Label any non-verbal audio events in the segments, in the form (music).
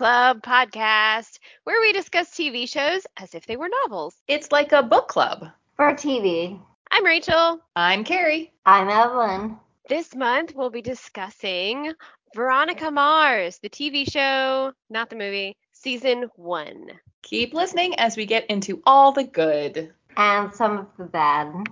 Show Club podcast, where we discuss TV shows as if they were novels. It's like a book club. For TV. I'm Rachael. I'm Kerri. I'm Evelyn. This month we'll be discussing Veronica Mars, the TV show, not the movie, season one. Keep listening as we get into all the good. And some of the bad.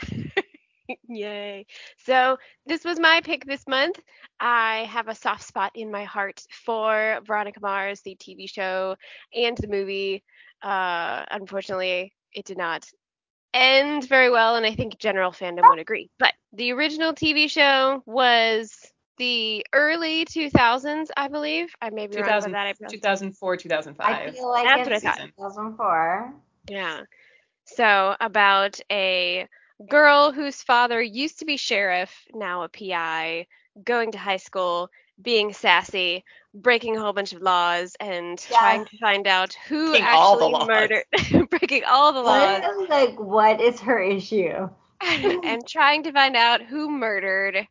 (laughs) (laughs) Yay. So, this was my pick this month. I have a soft spot in my heart for Veronica Mars, the TV show, and the movie. Uh, unfortunately, it did not end very well, and I think general fandom would agree. But the original TV show was the early 2000s, I believe. I may be wrong about that. I pronounced- 2004, I 2005. feel like That's what I it's thought. 2004. Yeah. So about a girl whose father used to be sheriff, now a PI, going to high school, being sassy, breaking a whole bunch of laws, and trying to find out who Breaking actually murdered, (laughs) breaking all the laws, What like, what is her issue? (laughs) and trying to find out who murdered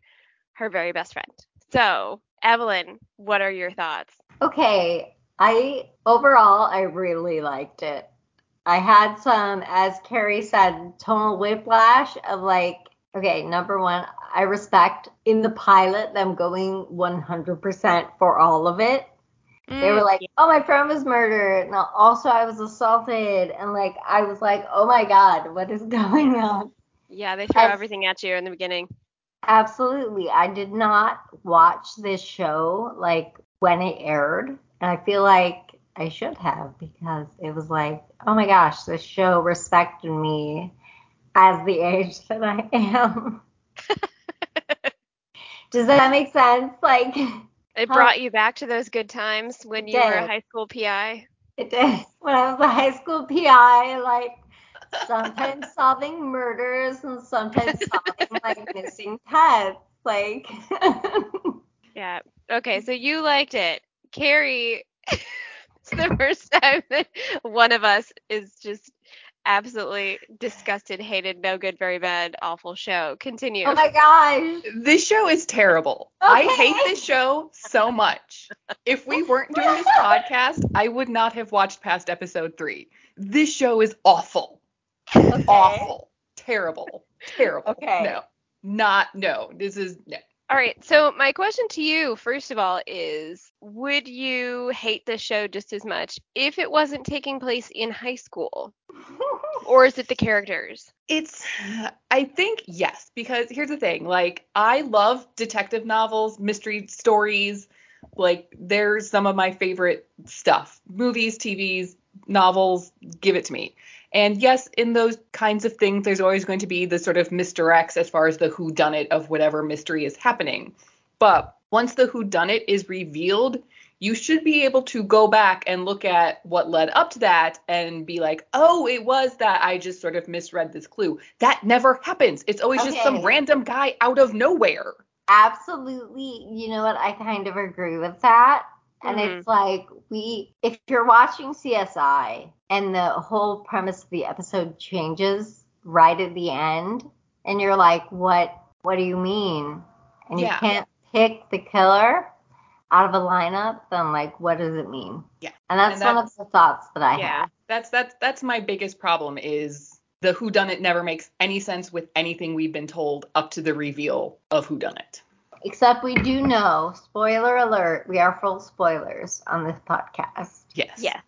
her very best friend. So, Evelyn, what are your thoughts? Okay, I overall I really liked it. I had some, as Kerri said, tonal whiplash of like, okay, number one, I respect in the pilot them going 100% for all of it. They were Mm, like, oh, my friend was murdered. And also, I was assaulted. And like, I was like, oh my God, what is (laughs) going on? yeah, they throw I've- everything at you in the beginning. Absolutely. I did not watch this show like when it aired. And I feel like I should have because it was like, oh my gosh, this show respected me as the age that I am. (laughs) Does that make sense? Like, (laughs) It brought you back to those good times when you were a high school PI. it did. (laughs) When I was a high school PI, like, sometimes solving murders and sometimes solving like missing pets. Like, Yeah. Okay, so you liked it. Kerri, it's the first time that one of us is just absolutely disgusted, hated, no good, very bad, awful show. Continue. oh my gosh. This show is terrible. I hate this show so much. If we weren't doing this (laughs) podcast, I would not have watched past episode three. This show is awful. Okay. Awful. Terrible. Terrible. Okay. No. Not no. This is no. All right, so my question to you, first of all, is would you hate the show just as much if it wasn't taking place in high school? Or is it the characters? It's I think yes, because here's the thing, like I love detective novels, mystery stories, like they're some of my favorite stuff. Movies, TVs, novels, give it to me. And yes, in those kinds of things there's always going to be the sort of Mr. X as far as the who done it of whatever mystery is happening. But once the who done it is revealed, you should be able to go back and look at what led up to that and be like, oh, it was that I just sort of misread this clue. That never happens. It's always just some random guy out of nowhere. Absolutely. You know what? I kind of agree with that. And Mhm. it's like we if you're watching CSI and the whole premise of the episode changes right at the end and you're like, "What what do you mean?" And you can't pick the killer out of a lineup, then like what does it mean? Yeah. And that's, And one of the thoughts that I Yeah. had. That's that's that's my biggest problem is the who done it never makes any sense with anything we've been told up to the reveal of who done it. Except we do know, spoiler alert, we are full spoilers on this podcast. Yes. Yeah.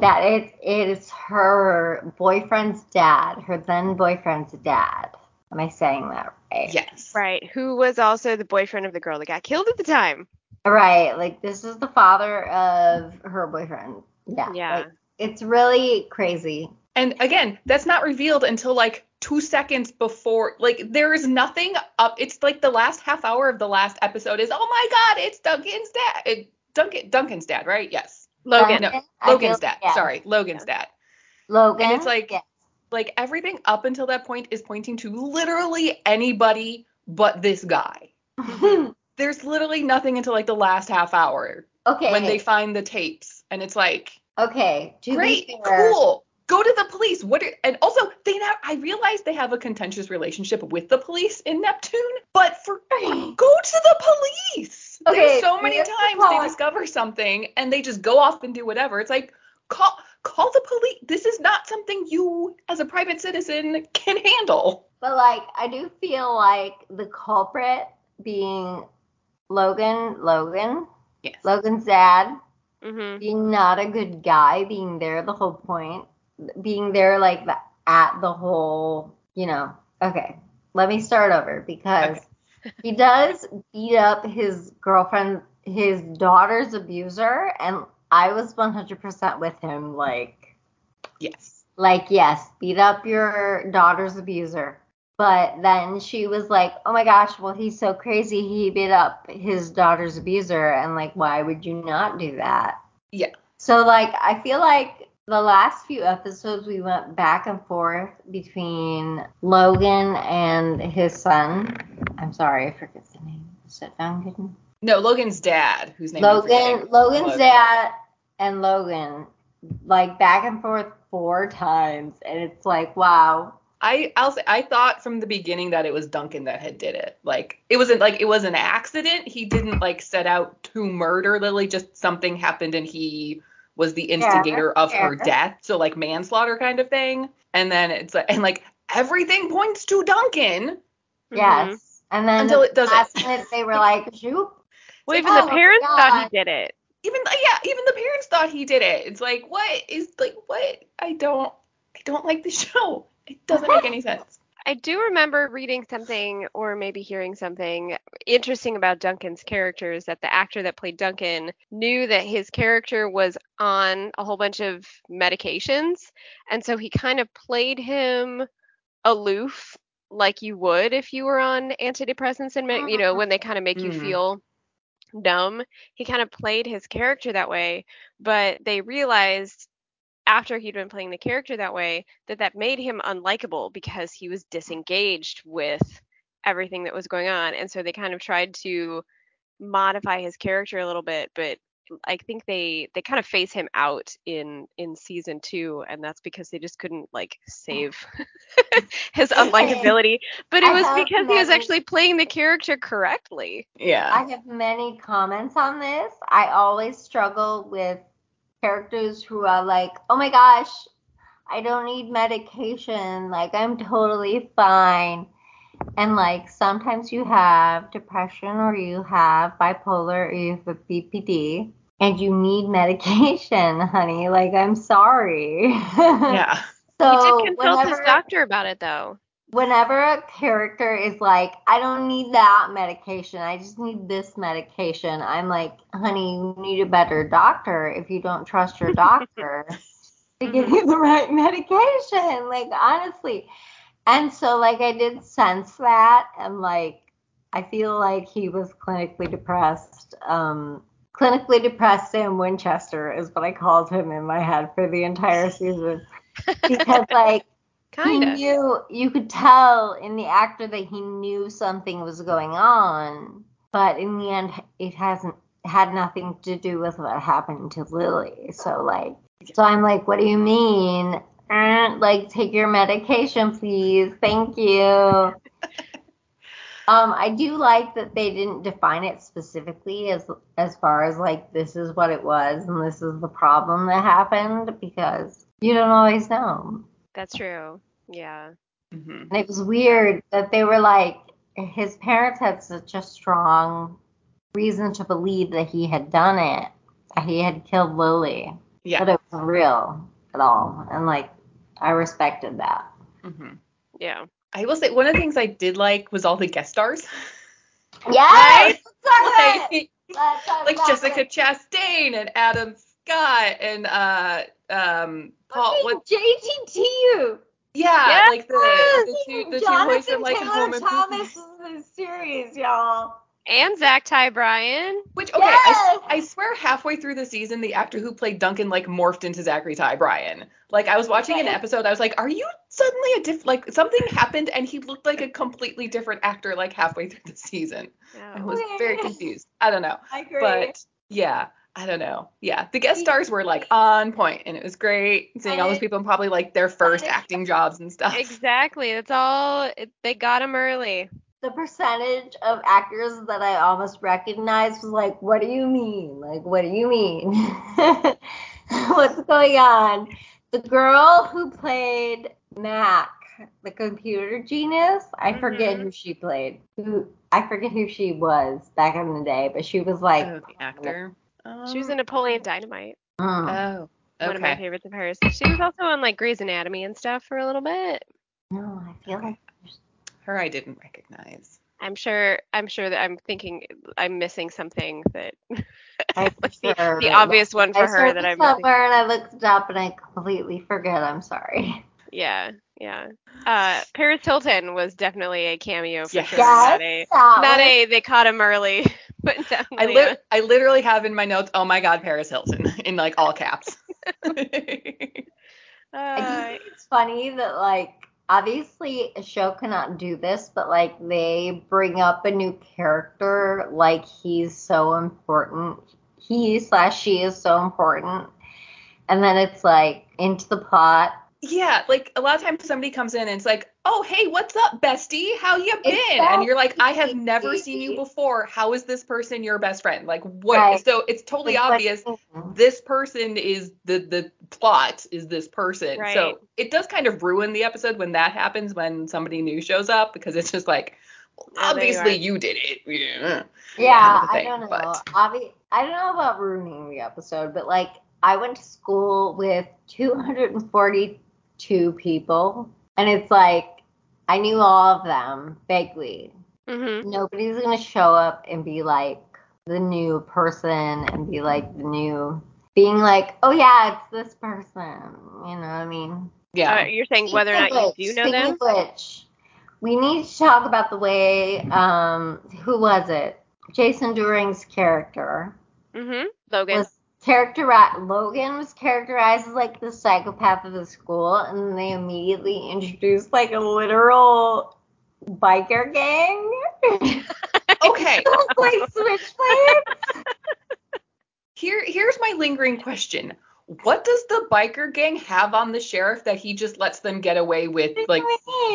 that it it is her boyfriend's dad, her then boyfriend's dad. Am I saying that right? Yes. Right. Who was also the boyfriend of the girl that got killed at the time. Right. Like this is the father of her boyfriend. Yeah. Yeah. like, it's really crazy. And again, that's not revealed until like two seconds before. Like there is nothing up. It's like the last half hour of the last episode is, oh my god, it's Duncan's dad. It, Duncan Duncan's dad, right? Yes. Logan. No, Logan's dad. yeah. Sorry, Logan's dad. Logan. And it's like- yeah. Like everything up until that point is pointing to literally anybody but this guy. (laughs) There's literally nothing until like the last half hour okay. when they find the tapes, and it's like, okay. To great, fair, cool. Go to the police. What? Are, and also, they now I realize they have a contentious relationship with the police in Neptune, but for (gasps) go to the police. Okay. Okay, so many we have to times call they discover something and they just go off and do whatever. It's like call call the police. This is not something you as a private citizen can handle. But like, I do feel like the culprit being Logan, Logan, Yes. Logan's dad, hmm being not a good guy, being there the whole point, being there like the, at the whole, you know. Okay, let me start over because he does beat up his girlfriend, his daughter's abuser, and I was 100% with him. Like, Yes. like yes, beat up your daughter's abuser. But then she was like, "Oh my gosh, well he's so crazy. He beat up his daughter's abuser, and like, why would you not do that?" Yeah. So like, I feel like the last few episodes we went back and forth between Logan and his son. I'm sorry, I forget the name. Is it Duncan? No, Logan's dad, whose name Logan. Logan's Logan. dad and Logan, like back and forth four times, and it's like, wow, I I'll say I thought from the beginning that it was Duncan that had did it. Like it wasn't like it was an accident. He didn't like set out to murder Lily. Just something happened and he was the instigator of her death. So like manslaughter kind of thing. And then it's like and like everything points to Duncan. yes. Mm-hmm. And then Until the it doesn't. last minute they were like, shoot. Well, It's even like, the oh, parents thought he did it. Even yeah, even the parents thought he did it. It's like what is like what? I don't I don't like the (laughs) show. It doesn't make any (laughs) sense. I do remember reading something or maybe hearing something interesting about Duncan's character is that the actor that played Duncan knew that his character was on a whole bunch of medications. And so he kind of played him aloof like you would if you were on antidepressants and, me- you know, when they kind of make you Mhm. feel numb. He kind of played his character that way, but they realized after he'd been playing the character that way that that made him unlikable because he was disengaged with everything that was going on and so they kind of tried to modify his character a little bit but I think they they kind of phase him out in in season 2 and that's because they just couldn't like save (laughs) his (laughs) unlikability but it I was have because he was actually playing the character correctly Yeah. I have many comments on this. I always struggle with characters who are like, oh my gosh, I don't need medication. Like, I'm totally fine. And like, sometimes you have depression or you have bipolar or you have a BPD and you need (laughs) medication, honey. Like, I'm sorry. (laughs) yeah. so he did consult his doctor about it though whenever a character is like, I don't need that medication, I just need this medication, I'm like, honey, you need a better doctor if you don't trust your doctor (laughs) to give you the right medication. Like, honestly. And so, like, I did sense that, and like, I feel like he was clinically depressed. Um, clinically depressed Sam Winchester is what I called him in my head for the entire season. (laughs) Because, like, kind he of knew you could tell in the actor that he knew something was going on but in the end it hasn't had nothing to do with what happened to lily. So like so i'm like what do you mean? Like take your medication please. Thank you. (laughs) Um i do like that they didn't define it specifically as as far as like this is what it was and this is the problem that happened because you don't always know. That's true. Yeah. hmm and it was weird that they were like, his parents had such a strong reason to believe that he had done it, that he had killed Lily, Yeah. but it wasn't real at all. And like, I respected that. hmm Yeah. I will say one of the things I did like was all the guest stars. (laughs) Yes! Let's talk about it! like like Jessica it. Chastain and Adam Scott and uh um Paul what JTTU. Yeah, Yes! like the the two the two boys Jonathan from like Taylor Home Thomas is in this series, y'all. And Zach Ty Bryan. Which okay, I, Yes! I swear halfway through the season the actor who played Duncan like morphed into Zachery Ty Bryan. Like I was watching an episode, I was like, are you suddenly a diff like something happened and he looked like a completely different actor like halfway through the season. I Oh. was very confused. I don't know. I agree. But yeah, I don't know. Yeah, the guest stars were like on point, and it was great seeing all those people in probably like their first acting jobs and stuff. Exactly. That's all. It, they got them early. the percentage of actors that I almost recognized was like, what do you mean? Like, what do you mean? (laughs) What's going on? The girl who played Mac, the computer genius, I forget Mhm. who she played. Who I forget who she was back in the day, but she was like, Oh, the actor. She was Um, in Napoleon Dynamite. mm, Oh, One of my favorites of hers. She was also on like Grey's Anatomy and stuff for a little bit. no, I feel like Her I didn't recognize. I'm sure. I'm sure that I'm thinking I'm missing something that (laughs) like the, the obvious one for I her that I'm missing. somewhere and I looked it up and I completely forget. I'm sorry. Yeah, yeah. Uh, Paris Hilton was definitely a cameo for Yes. sure. Not a not a they caught him early, (laughs) but I definitely. li- a- I literally have in my notes, oh my god, Paris Hilton (laughs) in like all caps. (laughs) I uh, do think it's funny that like obviously a show cannot do this, but like they bring up a new character like he's so important. He slash she is so important. And then it's like into the plot. Yeah, like a lot of times somebody comes in and it's like, oh hey, what's up, bestie? How you been? And you're like, I have never seen you before. How is this person your best friend? Like what? Right. So it's totally It's like- obvious. Mm-hmm. this person is the the plot is this person. Right. So it does kind of ruin the episode when that happens when somebody new shows up because it's just like well, there you obviously you, did it. (laughs) Yeah. Yeah, kind of a I don't know. Obvi- I don't know about ruining the episode, but like I went to school with 242 people, and it's like I knew all of them vaguely. mhm. Nobody's gonna show up and be like the new person and be like the new, being like, oh yeah, it's this person. You know what I mean? Yeah. Uh, you're saying whether or not Speaking you do which- know speaking them? of which, we need to talk about the way, um, who was it? Jason Dohring's character Mhm. Logan. was characterized. Logan was characterized as like the psychopath of the school, and then they immediately introduced like a literal biker gang. (laughs) okay. (laughs) like switchblades. Here here's my lingering question. What does the biker gang have on the sheriff that he just lets them get away with like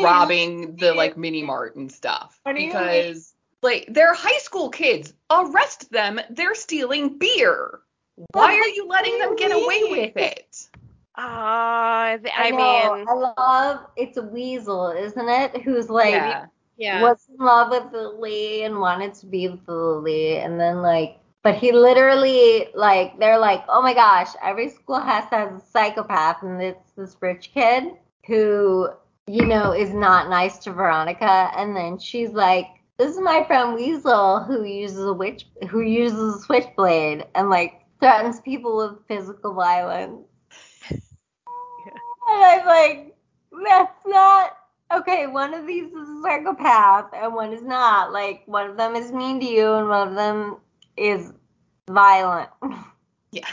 robbing the like mini mart and stuff? What do you because like they're high school kids. Arrest them. They're stealing beer. Why are you letting them get away with it? Ah, I, I, mean, I love it's a weasel, isn't it? Who's like yeah. yeah. was in love with Lily and wanted to be with Lily, and then like, but he literally like they're like, oh my gosh, every school has to have a psychopath, and it's this rich kid who you know is not nice to Veronica, and then she's like. This is my friend Weasel who uses a witch who uses a switchblade and like threatens people with physical violence. And I'm like, that's not okay. One of these is a psychopath, and one is not. Like, one of them is mean to you, and one of them is violent. Yeah.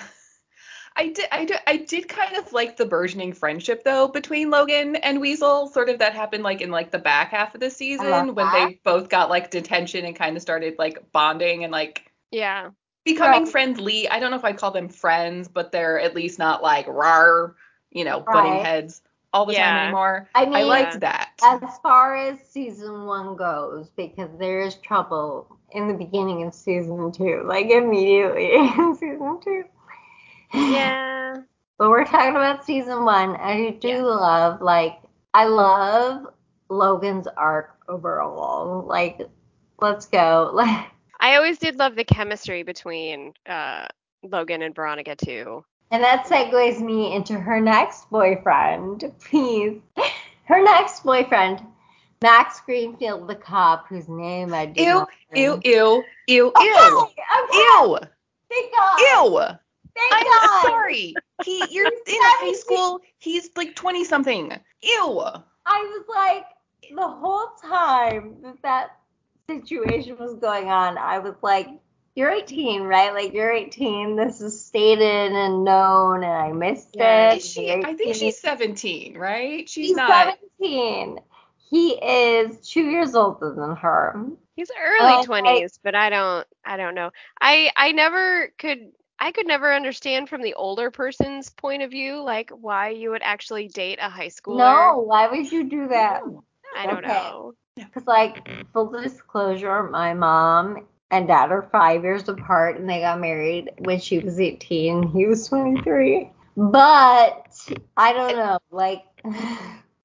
I did, I did, I did kind of like the burgeoning friendship though between Logan and Weasel. Sort of that happened like in like the back half of the season uh-huh. when that. they both got like detention and kind of started like bonding and like yeah. Becoming Right. friendly. I don't know if I'd call them friends, but they're at least not like rar, you know, butting heads all the Yeah. time anymore. I mean, I liked that. as far as season one goes, because there is trouble in the beginning of season two, like immediately (laughs) in season two. Yeah. (laughs) But we're talking about season one. I do Yeah. love, like, I love Logan's arc overall. Like, let's go. Like, (laughs) I always did love the chemistry between uh, Logan and Veronica too. and that segues me into her next boyfriend, please. Her next boyfriend, Max Greenfield, the cop, whose name I do Ew, not ew, ew, ew, Okay, ew, okay. ew, Thank God. ew. Thank I'm God. sorry. He, (laughs) you're in high school. He's like 20 something. Ew. I was like, the whole time that that situation was going on, I was like, you're 18, right? Like, you're 18. This is stated and known, and I missed Yeah. it. Is she? I think she's 17, right? She's, She's not. 17. He is two years older than her. He's early Oh, twenties, but I don't I don't know. I I never could I could never understand from the older person's point of view like why you would actually date a high schooler. No, why would you do that? No. I don't Okay. know. Because, like, full disclosure, my mom and dad are five years apart and they got married when she was 18 he was 23. But I don't know. Like, (sighs)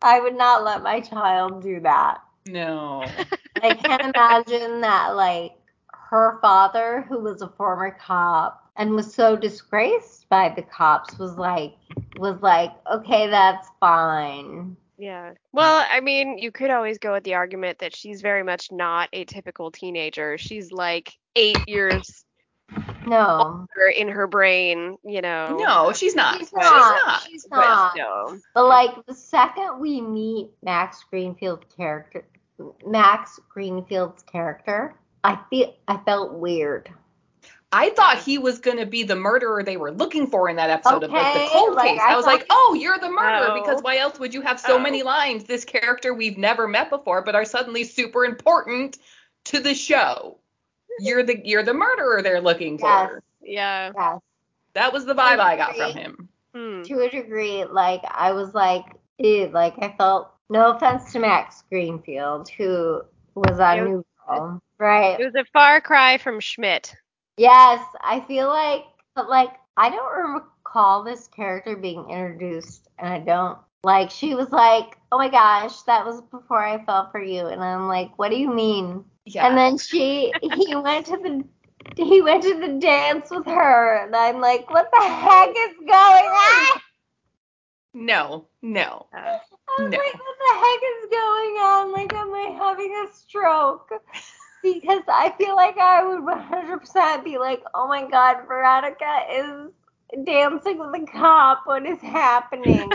I would not let my child do that. No. (laughs) I can't imagine that, like, her father, who was a former cop and was so disgraced by the cops, was like, was like, okay, that's fine. Yeah. Well, I mean, you could always go with the argument that she's very much not a typical teenager. She's like eight years No, older in her brain, you know. No, she's not. she's She's not. not. She's But not. still. But like the second we meet Max Greenfield's character, Max Greenfield's character, I feel I felt weird. I thought he was gonna be the murderer they were looking for in that episode of like the cold like, case. I I, was like, oh, you're the murderer Oh. because why else would you have so Oh. many lines? This character we've never met before, but are suddenly super important to the show. You're the you're the murderer they're looking for. Yes. Yeah. Yes, That was the vibe I got from him. Hmm. to a degree. Like I was like, ew, like I felt. No offense to Max Greenfield, who was on It New Girl, right? It was a far cry from Schmidt. Yes, I feel like, but like, I don't recall this character being introduced, and I don't like. She was like, "Oh my gosh, that was before I fell for you," and I'm like, "What do you mean?" Yeah. And then she, he (laughs) went to the, he went to the dance with her, and I'm like, "What the heck is going on?" no, no. Uh, I was No. like, "What the heck is going on? Like, am I having a stroke?" Because I feel like I would 100% be like, "Oh my God, Veronica is dancing with a cop. What is happening?"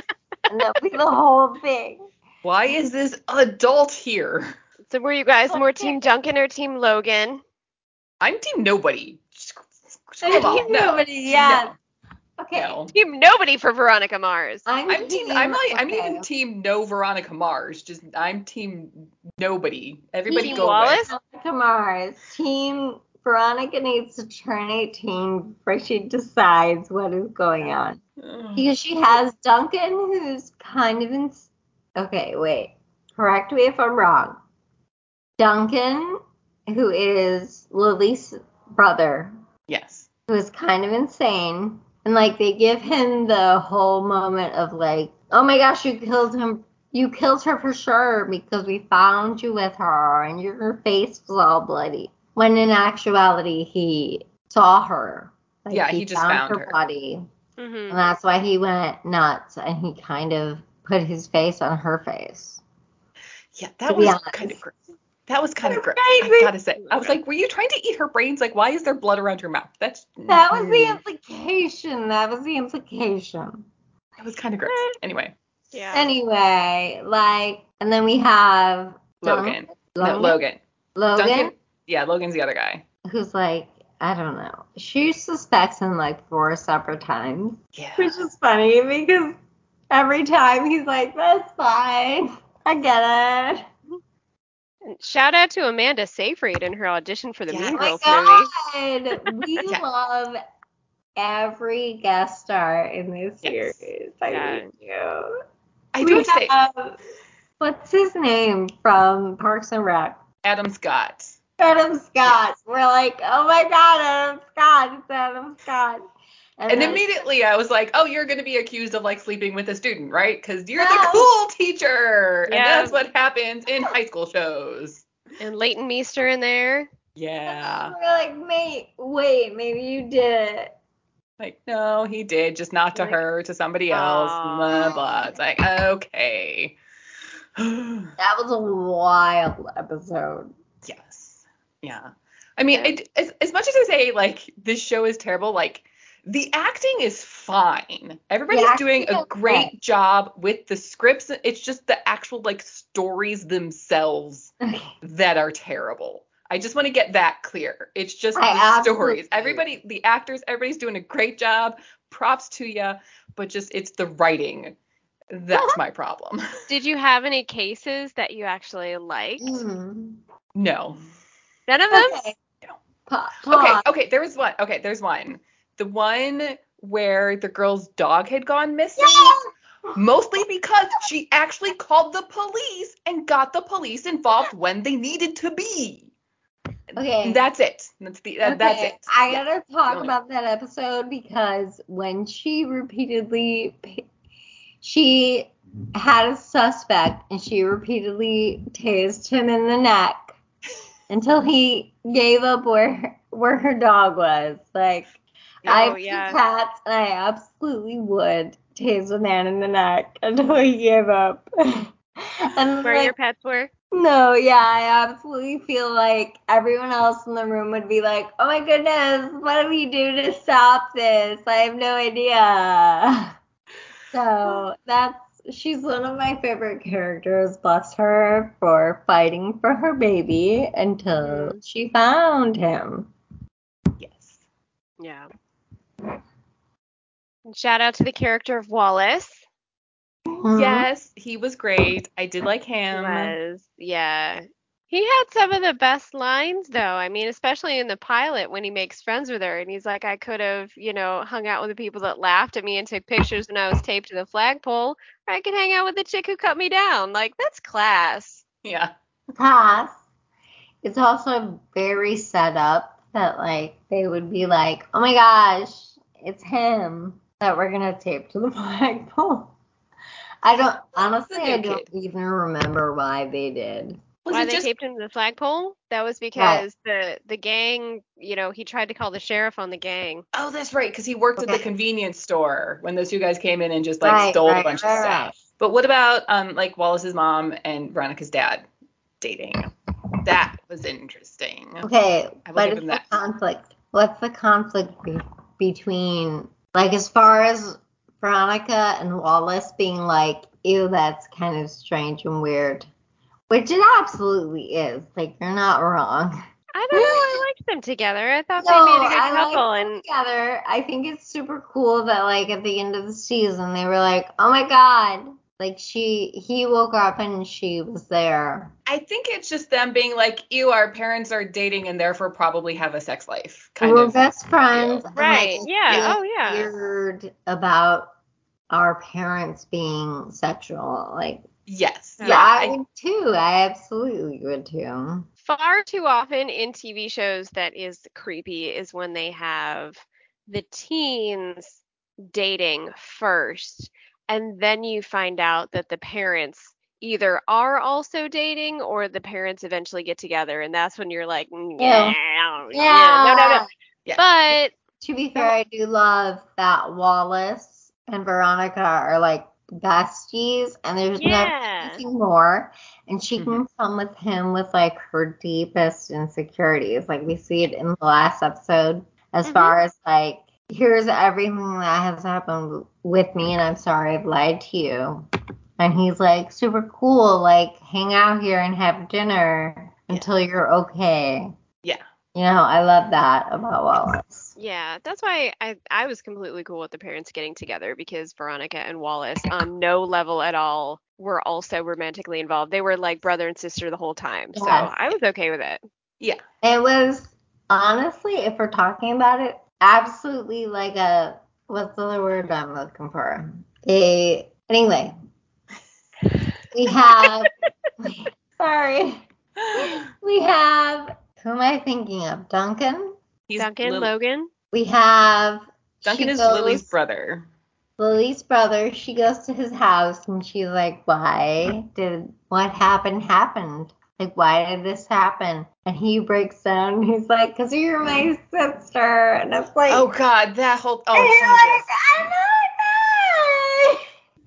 and that would be the whole thing. Why is this adult here? so were you guys more Team Duncan or Team Logan? I'm team nobody. Screw I'm off. team No. nobody, yeah. No. Okay. No. Team nobody for Veronica Mars. I'm, I'm team. I'm like. I'm even team no Veronica Mars. Just I'm team nobody. Everybody Team go Wallace? Veronica Mars. Team Veronica needs to turn 18 before she decides what is going on. Because she has Duncan, who's kind of in. Okay, wait. Correct me if I'm wrong. Duncan, who is Lily's brother, Yes. who is kind of insane. And like they give him the whole moment of like, oh my gosh, you killed him. You killed her for sure because we found you with her and your face was all bloody. When in actuality, he saw her. Like, Yeah, he just found her. body. hmm And that's why he went nuts and he kind of put his face on her face. Yeah, that was honest. kind of gross. That was kind of gross. Crazy. I gotta say. I was like, were you trying to eat her brains? Like, why is there blood around your mouth? That's That was the Mm, implication. That was the implication. That was kind of gross. Anyway, Yeah. Anyway, like, and then we have Logan. Dun- No, Logan. Logan, Duncan. Yeah, Logan's the other guy. who's like, I don't know. She suspects him like four separate times, Yeah. which is funny because every time he's like, "That's fine, I get it." Shout out to Amanda Seyfried in her audition for the. Mean Oh Girls movie. god, we (laughs) Yeah. love every guest star in this Yes. series. I Yeah. do. I We do say have- what's his name from Parks and Rec? Adam Scott. Adam Scott. We're like, oh my god, Adam Scott. It's Adam Scott. And then- immediately I was like, oh, you're going to be accused of like sleeping with a student, right? Because you're No. the cool teacher. And that's what happens in high school shows. And Leighton Meester in there. Yeah. We're like, mate, wait, maybe you did it. Like, no, he did, just not to Like, her, to somebody else. aw. Blah, blah. It's like, okay. (sighs) That was a wild episode. yes. Yeah. I mean, Yeah. it, as, as much as I say, like, this show is terrible, like, the acting is fine. Everybody's doing a great okay. job with the scripts. It's just the actual, like, stories themselves (sighs) that are terrible. I just want to get that clear. It's just I the stories. agree. Everybody, the actors, everybody's doing a great job. Props to you, but just it's the writing that's my problem. (laughs) Did you have any cases that you actually liked? Mm. No. None of them? Okay. No. Pa- Okay, pause. okay, there was one. Okay, there's one. The one where the girl's dog had gone missing. Yes! Mostly because she actually called the police and got the police involved when they needed to be. Okay. And that's it. That's the that, that's Okay, it. I Yeah. gotta talk about that episode because when she repeatedly, she had a suspect and she repeatedly tased him in the neck until he gave up where where her dog was. Like I Oh, have two yeah. cats and I absolutely would tase a man in the neck (laughs) until he gave up. (laughs) and Where like, your pets were? no, yeah, I absolutely feel like everyone else in the room would be like, "Oh my goodness, what do we do to stop this? I have no idea." (laughs) So that's she's one of my favorite characters. Bless her for fighting for her baby until Mhm. she found him. Yes. Yeah. And shout out to the character of Wallace. Yes, he was great. I did like him. was yeah. He had some of the best lines though. I mean, especially in the pilot when he makes friends with her and he's like, I could have, you know, hung out with the people that laughed at me and took pictures when I was taped to the flagpole, or I could hang out with the chick who cut me down. Like that's class. Yeah. Class. It's also very set up that like they would be like, oh my gosh, it's him that we're gonna tape to the (laughs) flagpole. I don't honestly I don't even remember why they did. Was Why it they just taped him to the flagpole? That was because the the gang, you know, he tried to call the sheriff on the gang. Oh, that's right, because he worked at the convenience store when those two guys came in and just like Right, stole right, a bunch right, of stuff. right. But what about um like Wallace's mom and Veronica's dad dating? That was interesting. Okay, I will what give him the that. conflict? What's the conflict be- between like as far as Veronica and Wallace being like, ew, that's kind of strange and weird. Which it absolutely is. Like you're not wrong. I don't know. I liked them together. I thought No, they made a good I couple, them and together. I think it's super cool that like at the end of the season they were like, oh my god, like she he woke up and she was there. I think it's just them being like, ew, our parents are dating and therefore probably have a sex life. Kind we're of. best friends. and, Right, like, yeah, oh, yeah. Weird about our parents being sexual. Like, Yes. Yeah, yeah, I, I- would too. I absolutely would too. far too often in TV shows that is creepy is when they have the teens dating first and then you find out that the parents either are also dating or the parents eventually get together and that's when you're like mm, yeah, yeah, no no no Yeah. but To be fair, I do love that Wallace and Veronica are like besties, and there's never yeah anything more. And she can Mhm. come with him with like her deepest insecurities. Like we see it in the last episode, as Mhm. far as like, here's everything that has happened with me, and I'm sorry I've lied to you. And he's like, super cool, like hang out here and have dinner until you're okay. Yeah. You know, I love that about Wallace. Yeah, that's why I I was completely cool with the parents getting together because Veronica and Wallace on no level at all were also romantically involved. They were like brother and sister the whole time. So I was okay with it. Yeah. It was honestly, if we're talking about it, absolutely like a what's the other word I'm looking for? A anyway. We have (laughs) sorry. We have who am I thinking of? Duncan? He's Duncan, Lil- Logan. We have Duncan is goes- Lily's brother. Lily's brother. She goes to his house and she's like, Why did what happened happened? Like, why did this happen? And he breaks down. And (laughs) he's like, Because you're my sister. And it's like, Oh God, that whole And oh you're Jesus. like, I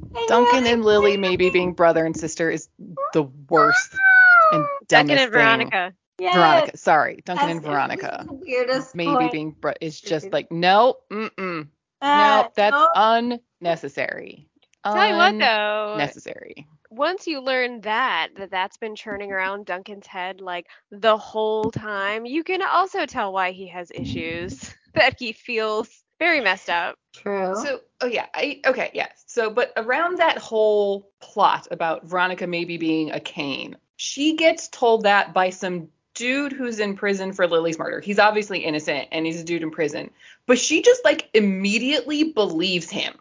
don't know. And Duncan and Lily maybe being brother and sister is the worst (laughs) and dumbest Duncan and thing. Veronica. Yes. Veronica, sorry, Duncan Yes, and Veronica. the weirdest Maybe point. being bro- is just like no, mm mm, Uh, no, that's no. unnecessary. Tell you what though, Unnecessary. Once you learn that that that's been churning around Duncan's head like the whole time, you can also tell why he has issues (laughs) that he feels very messed up. True. So, oh yeah, I okay, yes. So, but around that whole plot about Veronica maybe being a Kane, she gets told that by some dude who's in prison for Lily's murder. He's obviously innocent and he's a dude in prison, but she just like immediately believes him.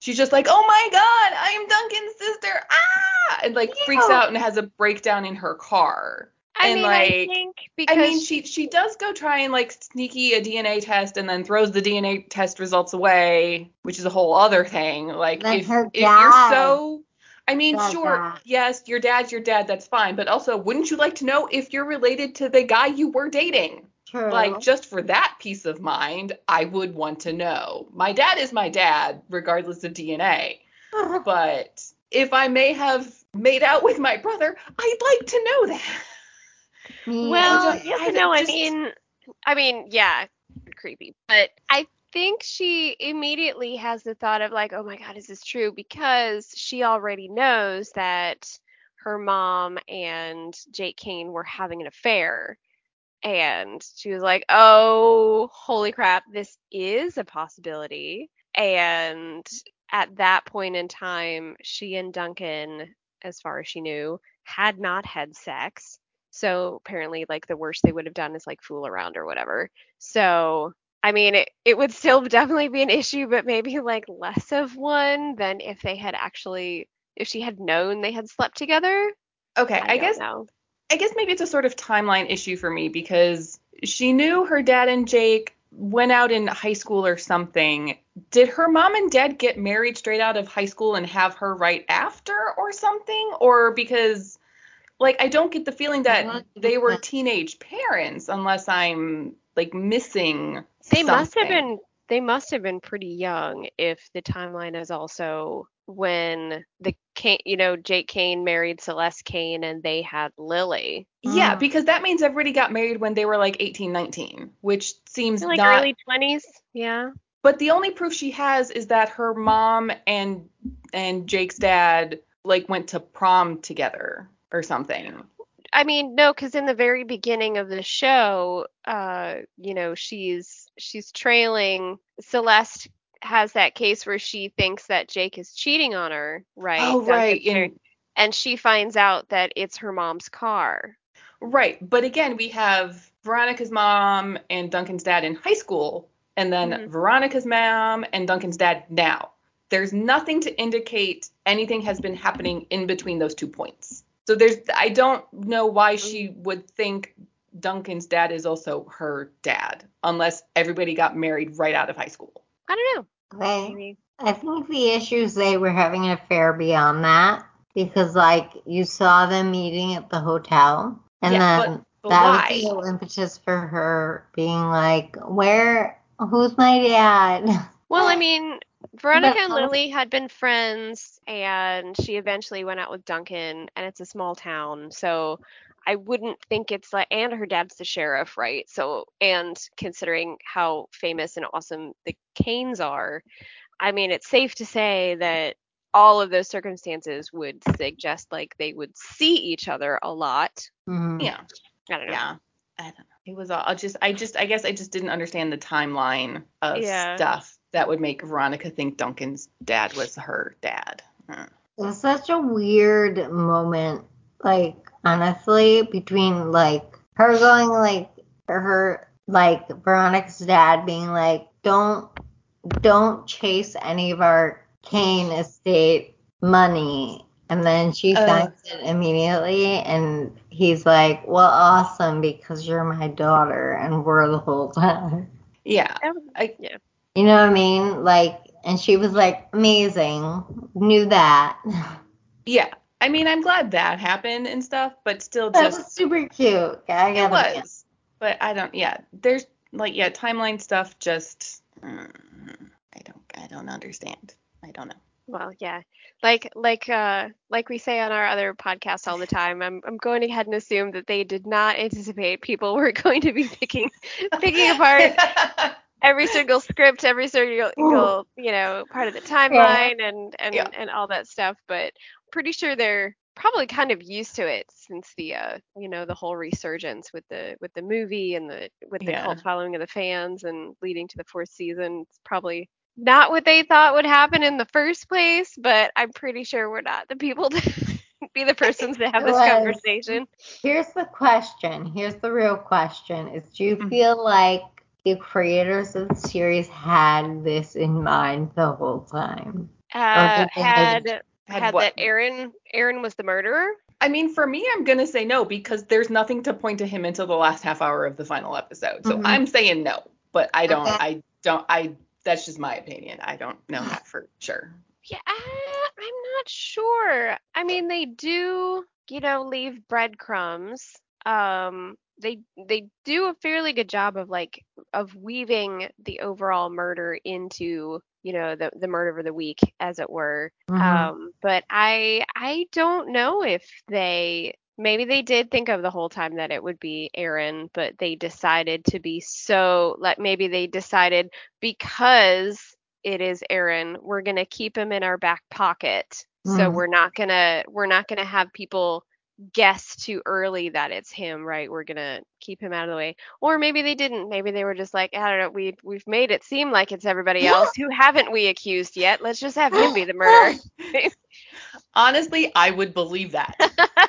She's just like, oh my god, I am Duncan's sister, ah, and like freaks out and has a breakdown in her car. I And, mean, I like, think because I mean, she she does go try and like sneaky a DNA test and then throws the DNA test results away, which is a whole other thing. Like if if you're so I mean, sure, dad. yes, your dad's your dad, that's fine, but also wouldn't you like to know if you're related to the guy you were dating? True. Like just for that peace of mind, I would want to know. My dad is my dad regardless of DNA. But if I may have made out with my brother, I'd like to know that. Well, don't- yes I and no. I mean, I mean, yeah, creepy. But I think she immediately has the thought of like, oh my god, is this true? Because she already knows that her mom and Jake Kane were having an affair. And she was like, oh, holy crap, this is a possibility. And at that point in time, she and Duncan, as far as she knew, had not had sex. So apparently, like the worst they would have done is like fool around or whatever. So I mean, it, it would still definitely be an issue, but maybe like less of one than if they had actually, if she had known they had slept together. Okay, I, I, guess know. I guess maybe it's a sort of timeline issue for me because she knew her dad and Jake went out in high school or something. Did her mom and dad get married straight out of high school and have her right after or something? Or because like I don't get the feeling that they were teenage parents unless I'm like missing They must have been they must have been pretty young if the timeline is also when the Kane, you know, Jake Kane married Celeste Kane and they had Lily. Yeah, Mm. because that means everybody got married when they were like 18, 19, which seems Like not early 20s. Yeah. But the only proof she has is that her mom and and Jake's dad like went to prom together or something. I mean, no, because in the very beginning of the show, uh, you know, she's she's trailing Celeste has that case where she thinks that Jake is cheating on her, right? Oh, Duncan right. Fair- And, and she finds out that it's her mom's car. right. But again, we have Veronica's mom and Duncan's dad in high school, and then Mhm. Veronica's mom and Duncan's dad now. There's nothing to indicate anything has been happening in between those two points. So there's I don't know why she would think Duncan's dad is also her dad unless everybody got married right out of high school. I don't know. Okay. I think the issue is they were having an affair beyond that because, like, you saw them meeting at the hotel, and Yeah, then But that why? was the whole impetus for her being like, "Where? Who's my dad?" (laughs) Well, I mean, Veronica and Lily had been friends, and she eventually went out with Duncan, and it's a small town, so I wouldn't think it's like, and her dad's the sheriff, right? So, and considering how famous and awesome the Kanes are, I mean, it's safe to say that all of those circumstances would suggest like they would see each other a lot. Mhm. Yeah. I don't know. Yeah. I don't know. It was all I just I just I guess I just didn't understand the timeline of Yeah. stuff that would make Veronica think Duncan's dad was her dad. Uh, It was such a weird moment, like honestly, between like her going like her like Veronica's dad being like, Don't don't chase any of our Kane estate money and then she Uh. signs it immediately and he's like, Well awesome because you're my daughter and we're the whole time. Yeah. I- yeah. You know what I mean? Like and she was like, Amazing. Knew that. Yeah. I mean, I'm glad that happened and stuff, but still That just was super cute. I it gotta be was. But I don't yeah, there's like yeah, timeline stuff just mm, I don't I don't understand. I don't know. Well, yeah. Like like uh like we say on our other podcast all the time, I'm I'm going ahead and assume that they did not anticipate people (laughs) were going to be picking picking apart (laughs) every single script, every single you know part of the timeline and and Yeah. and all that stuff. But pretty sure they're probably kind of used to it since the uh you know the whole resurgence with the with the movie and the with the Yeah. cult following of the fans and leading to the fourth season. It's probably not what they thought would happen in the first place, but I'm pretty sure we're not the people (laughs) to be the persons that have this was. conversation. Here's the question. Here's the real question: Is do you Mhm. feel like the creators of the series had this in mind the whole time? Uh, did they had Had had that Aaron Aaron was the murderer. I mean, for me, I'm gonna say no because there's nothing to point to him until the last half hour of the final episode. So Mhm. I'm saying no, but I don't. Okay. I don't. I. That's just my opinion. I don't know (sighs) that for sure. Yeah, uh, I'm not sure. I mean, they do, you know, leave breadcrumbs. Um, they they do a fairly good job of like of weaving the overall murder into, you know, the the murder of the week, as it were. Mhm. Um, but I I don't know if they maybe they did think of the whole time that it would be Aaron, but they decided to be so like maybe they decided because it is Aaron, we're gonna keep him in our back pocket. So Mhm. we're not gonna we're not gonna have people guess too early that it's him, right? We're gonna keep him out of the way. Or maybe they didn't. Maybe they were just like, I don't know, we we've made it seem like it's everybody else. Who haven't we accused yet? Let's just have him be the murderer. (laughs) Honestly, I would believe that. (laughs)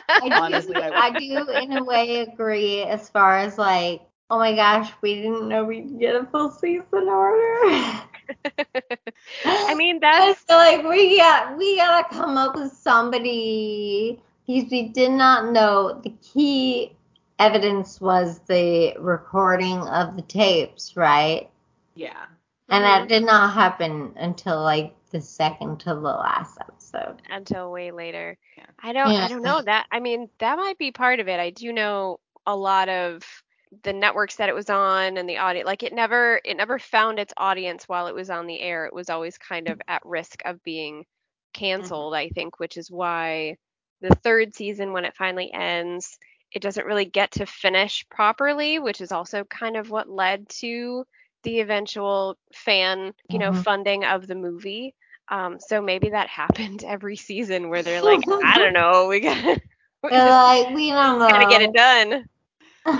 I do, Honestly, I would. I do in a way agree as far as like, oh my gosh, we didn't know we'd get a full season order. (laughs) I mean, I that's feel like we got we gotta come up with somebody because we did not know the key evidence was the recording of the tapes, right? Yeah. And that did not happen until like the second to the last episode. until way later. Yeah. I don't Yeah. I don't know that. I mean, that might be part of it. I do know a lot of the networks that it was on and the audience like it never it never found its audience while it was on the air. It was always kind of at risk of being mm-hmm. canceled, I think, which is why the third season when it finally ends, it doesn't really get to finish properly, which is also kind of what led to the eventual fan, you know, Mhm. funding of the movie. Um, so maybe that (laughs) happened every season where they're like, I don't (laughs) know, we gotta, (laughs) we They're just like, we don't know. gotta get it done.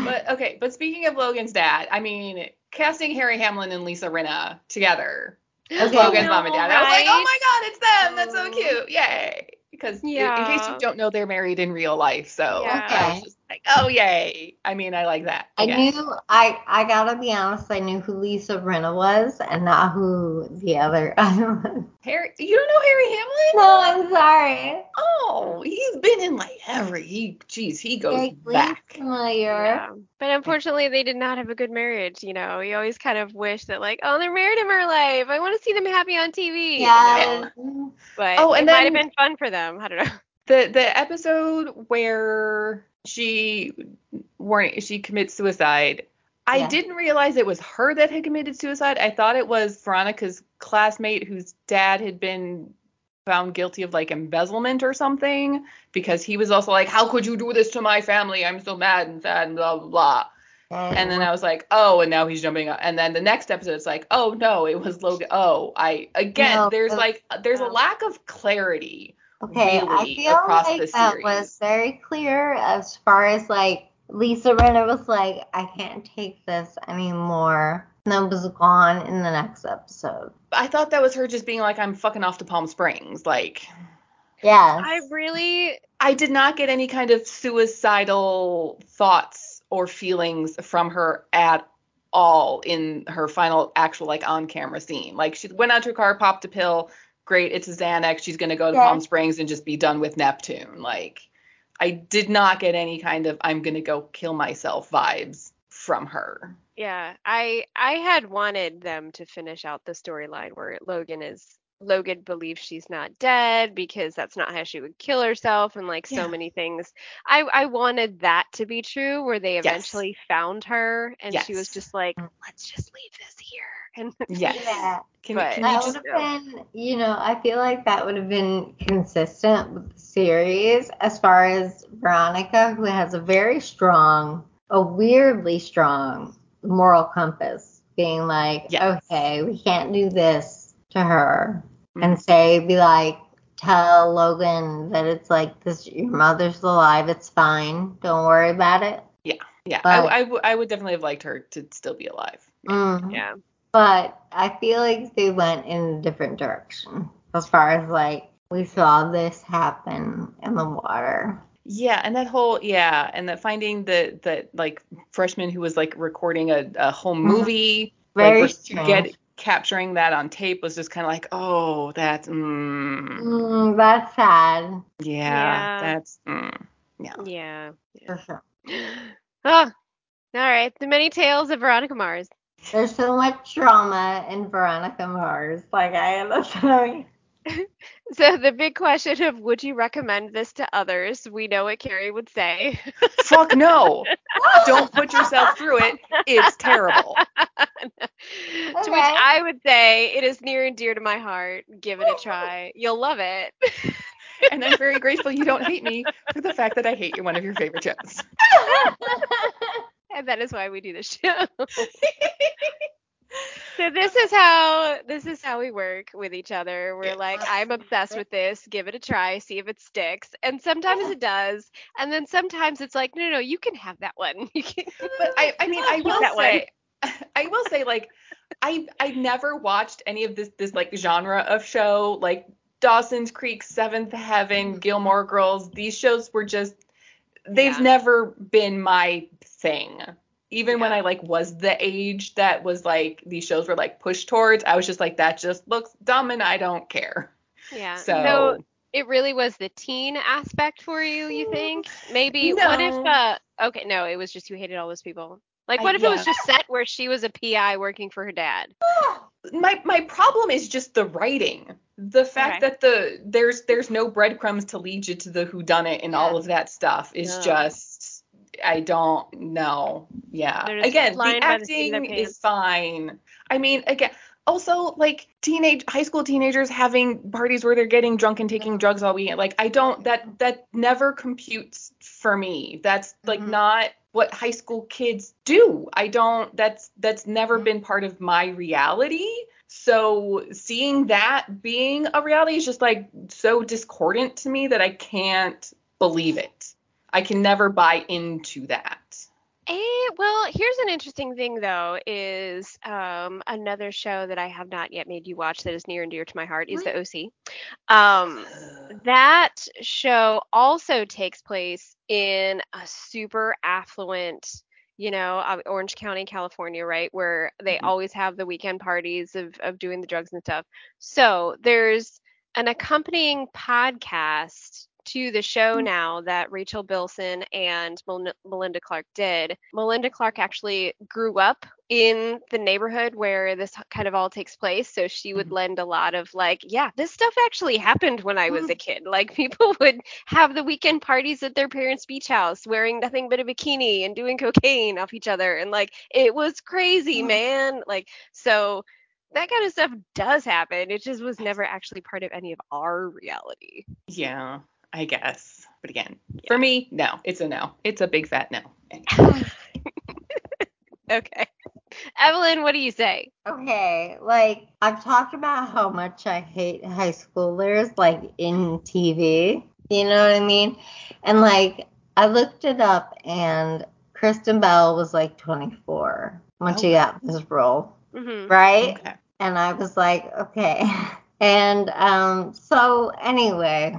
But okay, but speaking of Logan's dad, I mean, casting Harry Hamlin and Lisa Rinna together as Okay. Logan's I mom and know, dad. I was like, oh my god, it's them. That's so Oh. cute. Yay. Because in- in case you don't know, they're married in real life. So Yeah. Just like, oh yay. I mean, I like that. I Again. knew I I gotta be honest, I knew who Lisa Rinna was and not who the other (laughs) no, Harry you don't know Harry Hamlin? No, I'm sorry. Oh, he's been in like every he geez, he goes Vaguely back. familiar. Yeah. But unfortunately, they did not have a good marriage. You know, you always kind of wish that, like, oh, they're married in real life. I want to see them happy on TV. you Yeah. know? But Oh, it and might have been fun for them. I don't know. The the episode where she warning she commits suicide. I Yeah. didn't realize it was her that had committed suicide. I thought it was Veronica's classmate whose dad had been found guilty of like embezzlement or something because he was also like, How could you do this to my family? I'm so mad and sad and blah blah blah. Oh. And then I was like, oh, and now he's jumping up. And then the next episode, it's like, oh no, it was Logan. Oh, I again, No, there's like, there's a Oh. lack of clarity. Okay, I feel across like the that series. was very clear as far as like Lisa Rinna was like, I can't take this anymore. And then was gone in the next episode. I thought that was her just being like, I'm fucking off to Palm Springs. Like, yeah. I really, I did not get any kind of suicidal thoughts or feelings from her at all in her final actual like on camera scene. Like she went out to her car, popped a pill. Great, it's a Xanax. She's gonna go to Yeah. Palm Springs and just be done with Neptune. Like I did not get any kind of I'm gonna go kill myself vibes from her. yeah, I I had wanted them to finish out the storyline where Logan is Logan believes she's not dead because that's not how she would kill herself and like so many things. I I wanted that to be true where they Yes. eventually found her and she was just like, mm. let's just leave this here. And (laughs) Yes. Yeah. Can, But- can That you would have been, you know, I feel like that would have been consistent with the series as far as Veronica, who has a very strong, a weirdly strong moral compass, being like, Yes. okay, we can't do this to her, Mhm. and say, be like, tell Logan that it's like this, your mother's alive, it's fine, don't worry about it. Yeah, yeah, But- I, I, w- I would definitely have liked her to still be alive. Mm. yeah. But I feel like they went in a different direction as far as like we saw this happen in the water. Yeah, and that whole yeah, and that finding the that like freshman who was like recording a, a home movie. Very like, strange. Get, capturing that on tape was just kind of like, oh, that's, mm, Mm, that's sad. yeah, Yeah. that's, mm, yeah. Yeah. For sure. Oh, (sighs) all right. The many tales of Veronica Mars. There's so much drama in Veronica Mars. Like I am (laughs) sorry. So the big question of would you recommend this to others? We know what Kerri would say. (laughs) Fuck no. Don't put yourself through it. It's terrible. (laughs) to which I would say it is near and dear to my heart. Give it a try. You'll love it. And I'm very grateful you don't hate me for the fact that I hate you, one of your favorite shows. And that is why we do the show. so this is how this is how we work with each other. We're like, I'm obsessed with this. Give it a try, see if it sticks. And sometimes it does. And then sometimes it's like, no, no, no, you can have that one. (laughs) (laughs) But I, I mean, (laughs) I will that say, I will say, like, I, I never watched any of this, this like genre of show, like Dawson's Creek, Seventh Heaven, Gilmore Girls. These shows were just, they've Yeah. never been my thing. Even when I like was the age that was like these shows were like pushed towards, I was just like, that just looks dumb and I don't care. yeah. So, so it really was the teen aspect for you, you think? Maybe what if No. uh okay, no, it was just you hated all those people. Like I- what if it was just set where she was a PI working for her dad? (gasps) my my problem is just the writing. The fact Okay. that the there's there's no breadcrumbs to lead you to the who done it and Yeah. all of that stuff is just I don't know. Yeah. Again, the by the acting is fine. I mean, again, also like teenage high school teenagers having parties where they're getting drunk and taking drugs all weekend. Like I don't that that never computes for me. That's like Mhm. not what high school kids do. I don't that's that's never Mhm. been part of my reality. So seeing that being a reality is just like so discordant to me that I can't believe it. I can never buy into that. Eh, well, here's an interesting thing though, is um, another show that I have not yet made you watch that is near and dear to my heart is the OC. Um, (sighs) that show also takes place in a super affluent, you know, uh, Orange County, California, right, where they Mhm. always have the weekend parties of of doing the drugs and stuff. So there's an accompanying podcast to the show now that Rachel Bilson and Melinda Clarke did. Melinda Clarke actually grew up in the neighborhood where this kind of all takes place, so she would Mhm. lend a lot of like, yeah, this stuff actually happened when I was a kid. (laughs) Like people would have the weekend parties at their parents' beach house wearing nothing but a bikini and doing cocaine off each other and like it was crazy, Mm. man. Like so that kind of stuff does happen. It just was never actually part of any of our reality. Yeah, I guess. But again, Yeah. for me, no. It's a no. It's a big fat no. (laughs) Okay. Evelyn, what do you say? Okay, like I've talked about how much I hate high schoolers, like in TV. You know what I mean? And like I looked it up, and Kristen Bell was like 24 when Oh, she got this role, Mm-hmm. right? Okay. And I was like, okay. (laughs) And um, so anyway,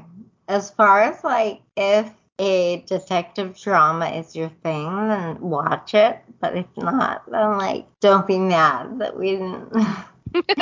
as far as like if a detective drama is your thing, then watch it. But if not, then like don't be mad that we didn't (laughs) that we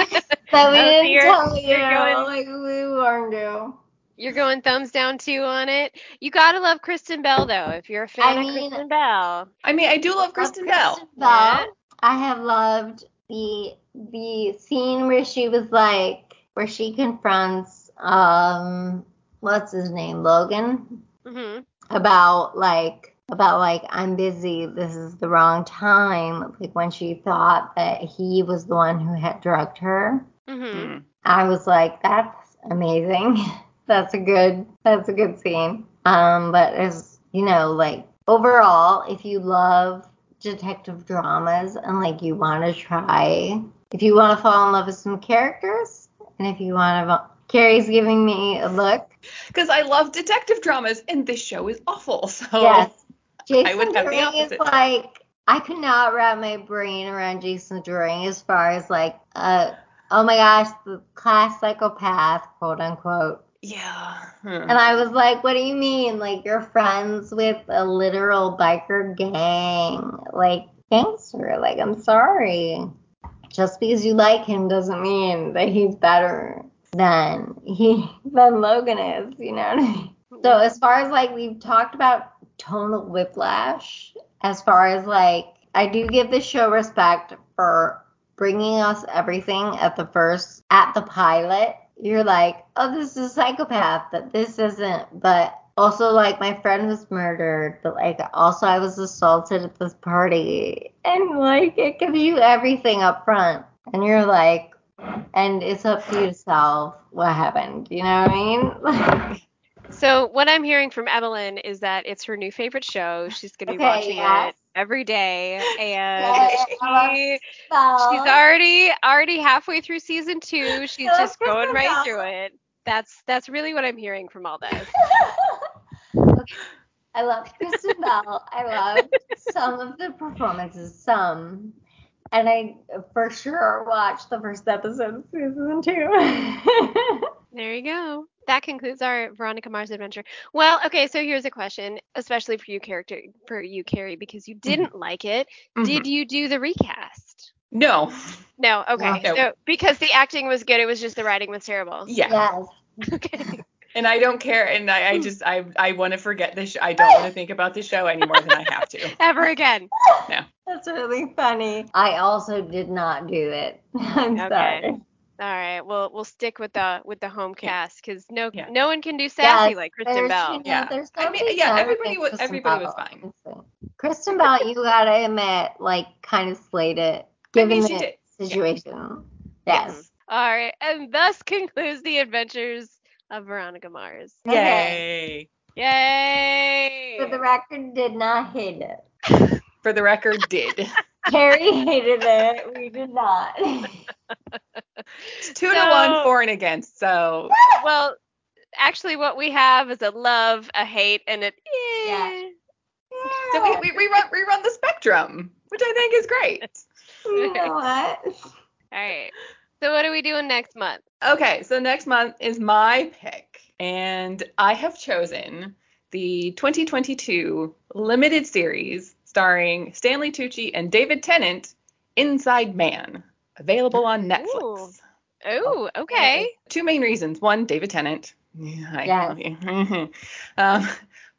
Oh, didn't you're- tell you you're going- like we warned you. You're going thumbs down too on it. You gotta love Kristen Bell though. If you're a fan I of mean- Kristen Bell, I mean, I do love Kristen Bell. Kristen Bell. Yeah. I have loved the the scene where she was like where she confronts um what's his name Logan? Hmm about like about like I'm busy this is the wrong time. Like when she thought that he was the one who had drugged her. Hmm. Mm. I was like that's amazing. (laughs) That's a good that's a good scene. Um but as you know like overall if you love detective dramas and like you want to try if you want to fall in love with some characters and if you want to Kerri's giving me a look Because I love detective dramas, and this show is awful. (laughs) So yes Jason would have the Dohring is like I could not wrap my brain around Jason Dohring as far as like uh oh my gosh the class psychopath quote unquote Yeah. And I was like, what do you mean? Like, you're friends with a literal biker gang. Like, gangster. Like, I'm sorry. Just because you like him doesn't mean that he's better than he (laughs) than Logan is, you know I mean? So as far as like we've talked about tonal whiplash, as far as like I do give the show respect for bringing us everything at the first at the pilot. You're like, oh, this is a psychopath, but this isn't. But also, like, my friend was murdered, but like, also I was assaulted at this party, and like, it gives you everything up front, and you're like, and it's up to you to solve what happened. You know what I mean? (laughs) So what I'm hearing from Evelyn is that it's her new favorite show. She's gonna be Okay, watching yes. it every day, and Yes, she, So- she's already already halfway through season two. She's (laughs) just going right through it. That's that's really what I'm hearing from all this. (laughs) Okay. I love Kristen Bell. I love some of the performances, some. And I for sure watched the first episode of season two. (laughs) There you go. That concludes our Veronica Mars adventure. Well, okay, so here's a question, especially for you character for you, Kerri, because you didn't like it. Mhm. Did you do the recast? No. No, okay. No. So because the acting was good, it was just the writing was terrible. Yeah. yes. (laughs) Okay. And I don't care. And I, I hmm. just I I want to forget this. Sh- I don't want to think about the show any more than I have to. (laughs) Ever again. (laughs) No. That's really funny. I also did not do it. (laughs) I'm Okay. sorry. All right. Well, we'll stick with the with the home cast because no Yeah. no one can do sassy Yes, like Kristen Bell. you know, Yeah. There's I mean, nobody yeah, everybody was- Kristen everybody was fine. Kristen Bell, you gotta admit, like, kind of slayed it, I given mean, the did. Yeah. situation. Yes. Yes. All right, and thus concludes the adventures of Veronica Mars. Yay. Yay! For the record, did not hate it. (laughs) For the record, did. (laughs) Kerri hated it. We did not. It's two to one for and against. So (laughs) well, actually, what we have is a love, a hate, and an eh. Yeah. so we, we rerun rerun the spectrum, which I think is great. you know what? All right. So what are we doing next month? Okay, so next month is my pick, and I have chosen the 2022 limited series starring Stanley Tucci and David Tennant, Inside Man, available on Netflix. Oh, okay. Two main reasons. One, David Tennant. Yeah, (laughs) I Yes. love you. (laughs) um,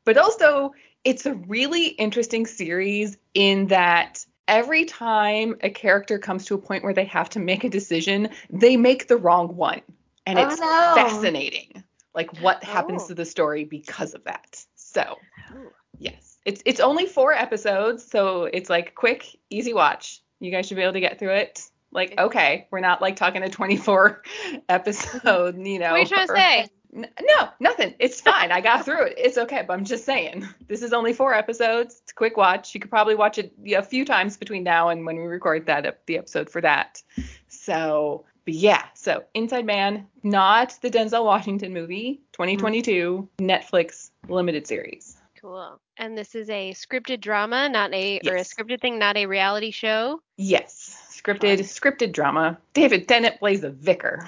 but also, it's a really interesting series in that every time a character comes to a point where they have to make a decision, they make the wrong one. And Oh, it's no. fascinating, like what happens Oh. to the story because of that. So, Oh. yes, it's it's only four episodes, so it's like quick, easy watch. You guys should be able to get through it. Like, okay, we're not like talking a 24 (laughs) episode, you know. What are you trying to say? No, nothing. It's fine. I got through it. It's okay. But I'm just saying, this is only four episodes. It's a quick watch. You could probably watch it a few times between now and when we record that the episode for that. So, but yeah. So Inside Man, not the Denzel Washington movie, 2022 mm-hmm. Netflix limited series. Cool. And this is a scripted drama, not a or a scripted thing, not a reality show. Yes, scripted scripted drama. David Tennant plays a vicar.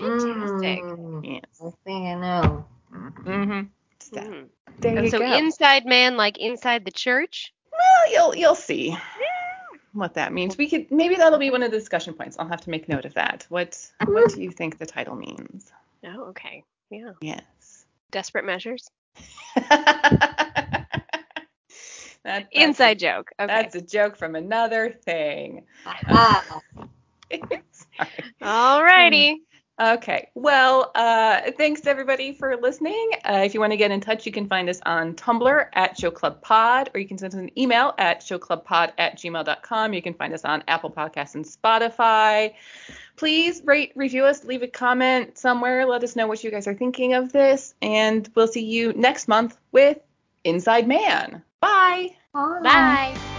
Fantastic. Mm, Yes. I think I know. Mm-hmm. So, Mhm. there And you so go. inside man, like inside the church. Well, you'll you'll see what that means. We could maybe that'll be one of the discussion points. I'll have to make note of that. What what do you think the title means? Oh, okay. Yeah. Yes. Desperate measures. (laughs) That- that's Inside a, joke. Okay. That's a joke from another thing. Ah, (laughs) Sorry. Alrighty. Okay. Well, uh, thanks everybody for listening. Uh, if you want to get in touch, you can find us on Tumblr at Show Club Pod, or you can send us an email at showclubpod at gmail.com. You can find us on Apple Podcasts and Spotify. Please rate, review us, leave a comment somewhere. Let us know what you guys are thinking of this, and we'll see you next month with Inside Man. Bye. Bye. Bye.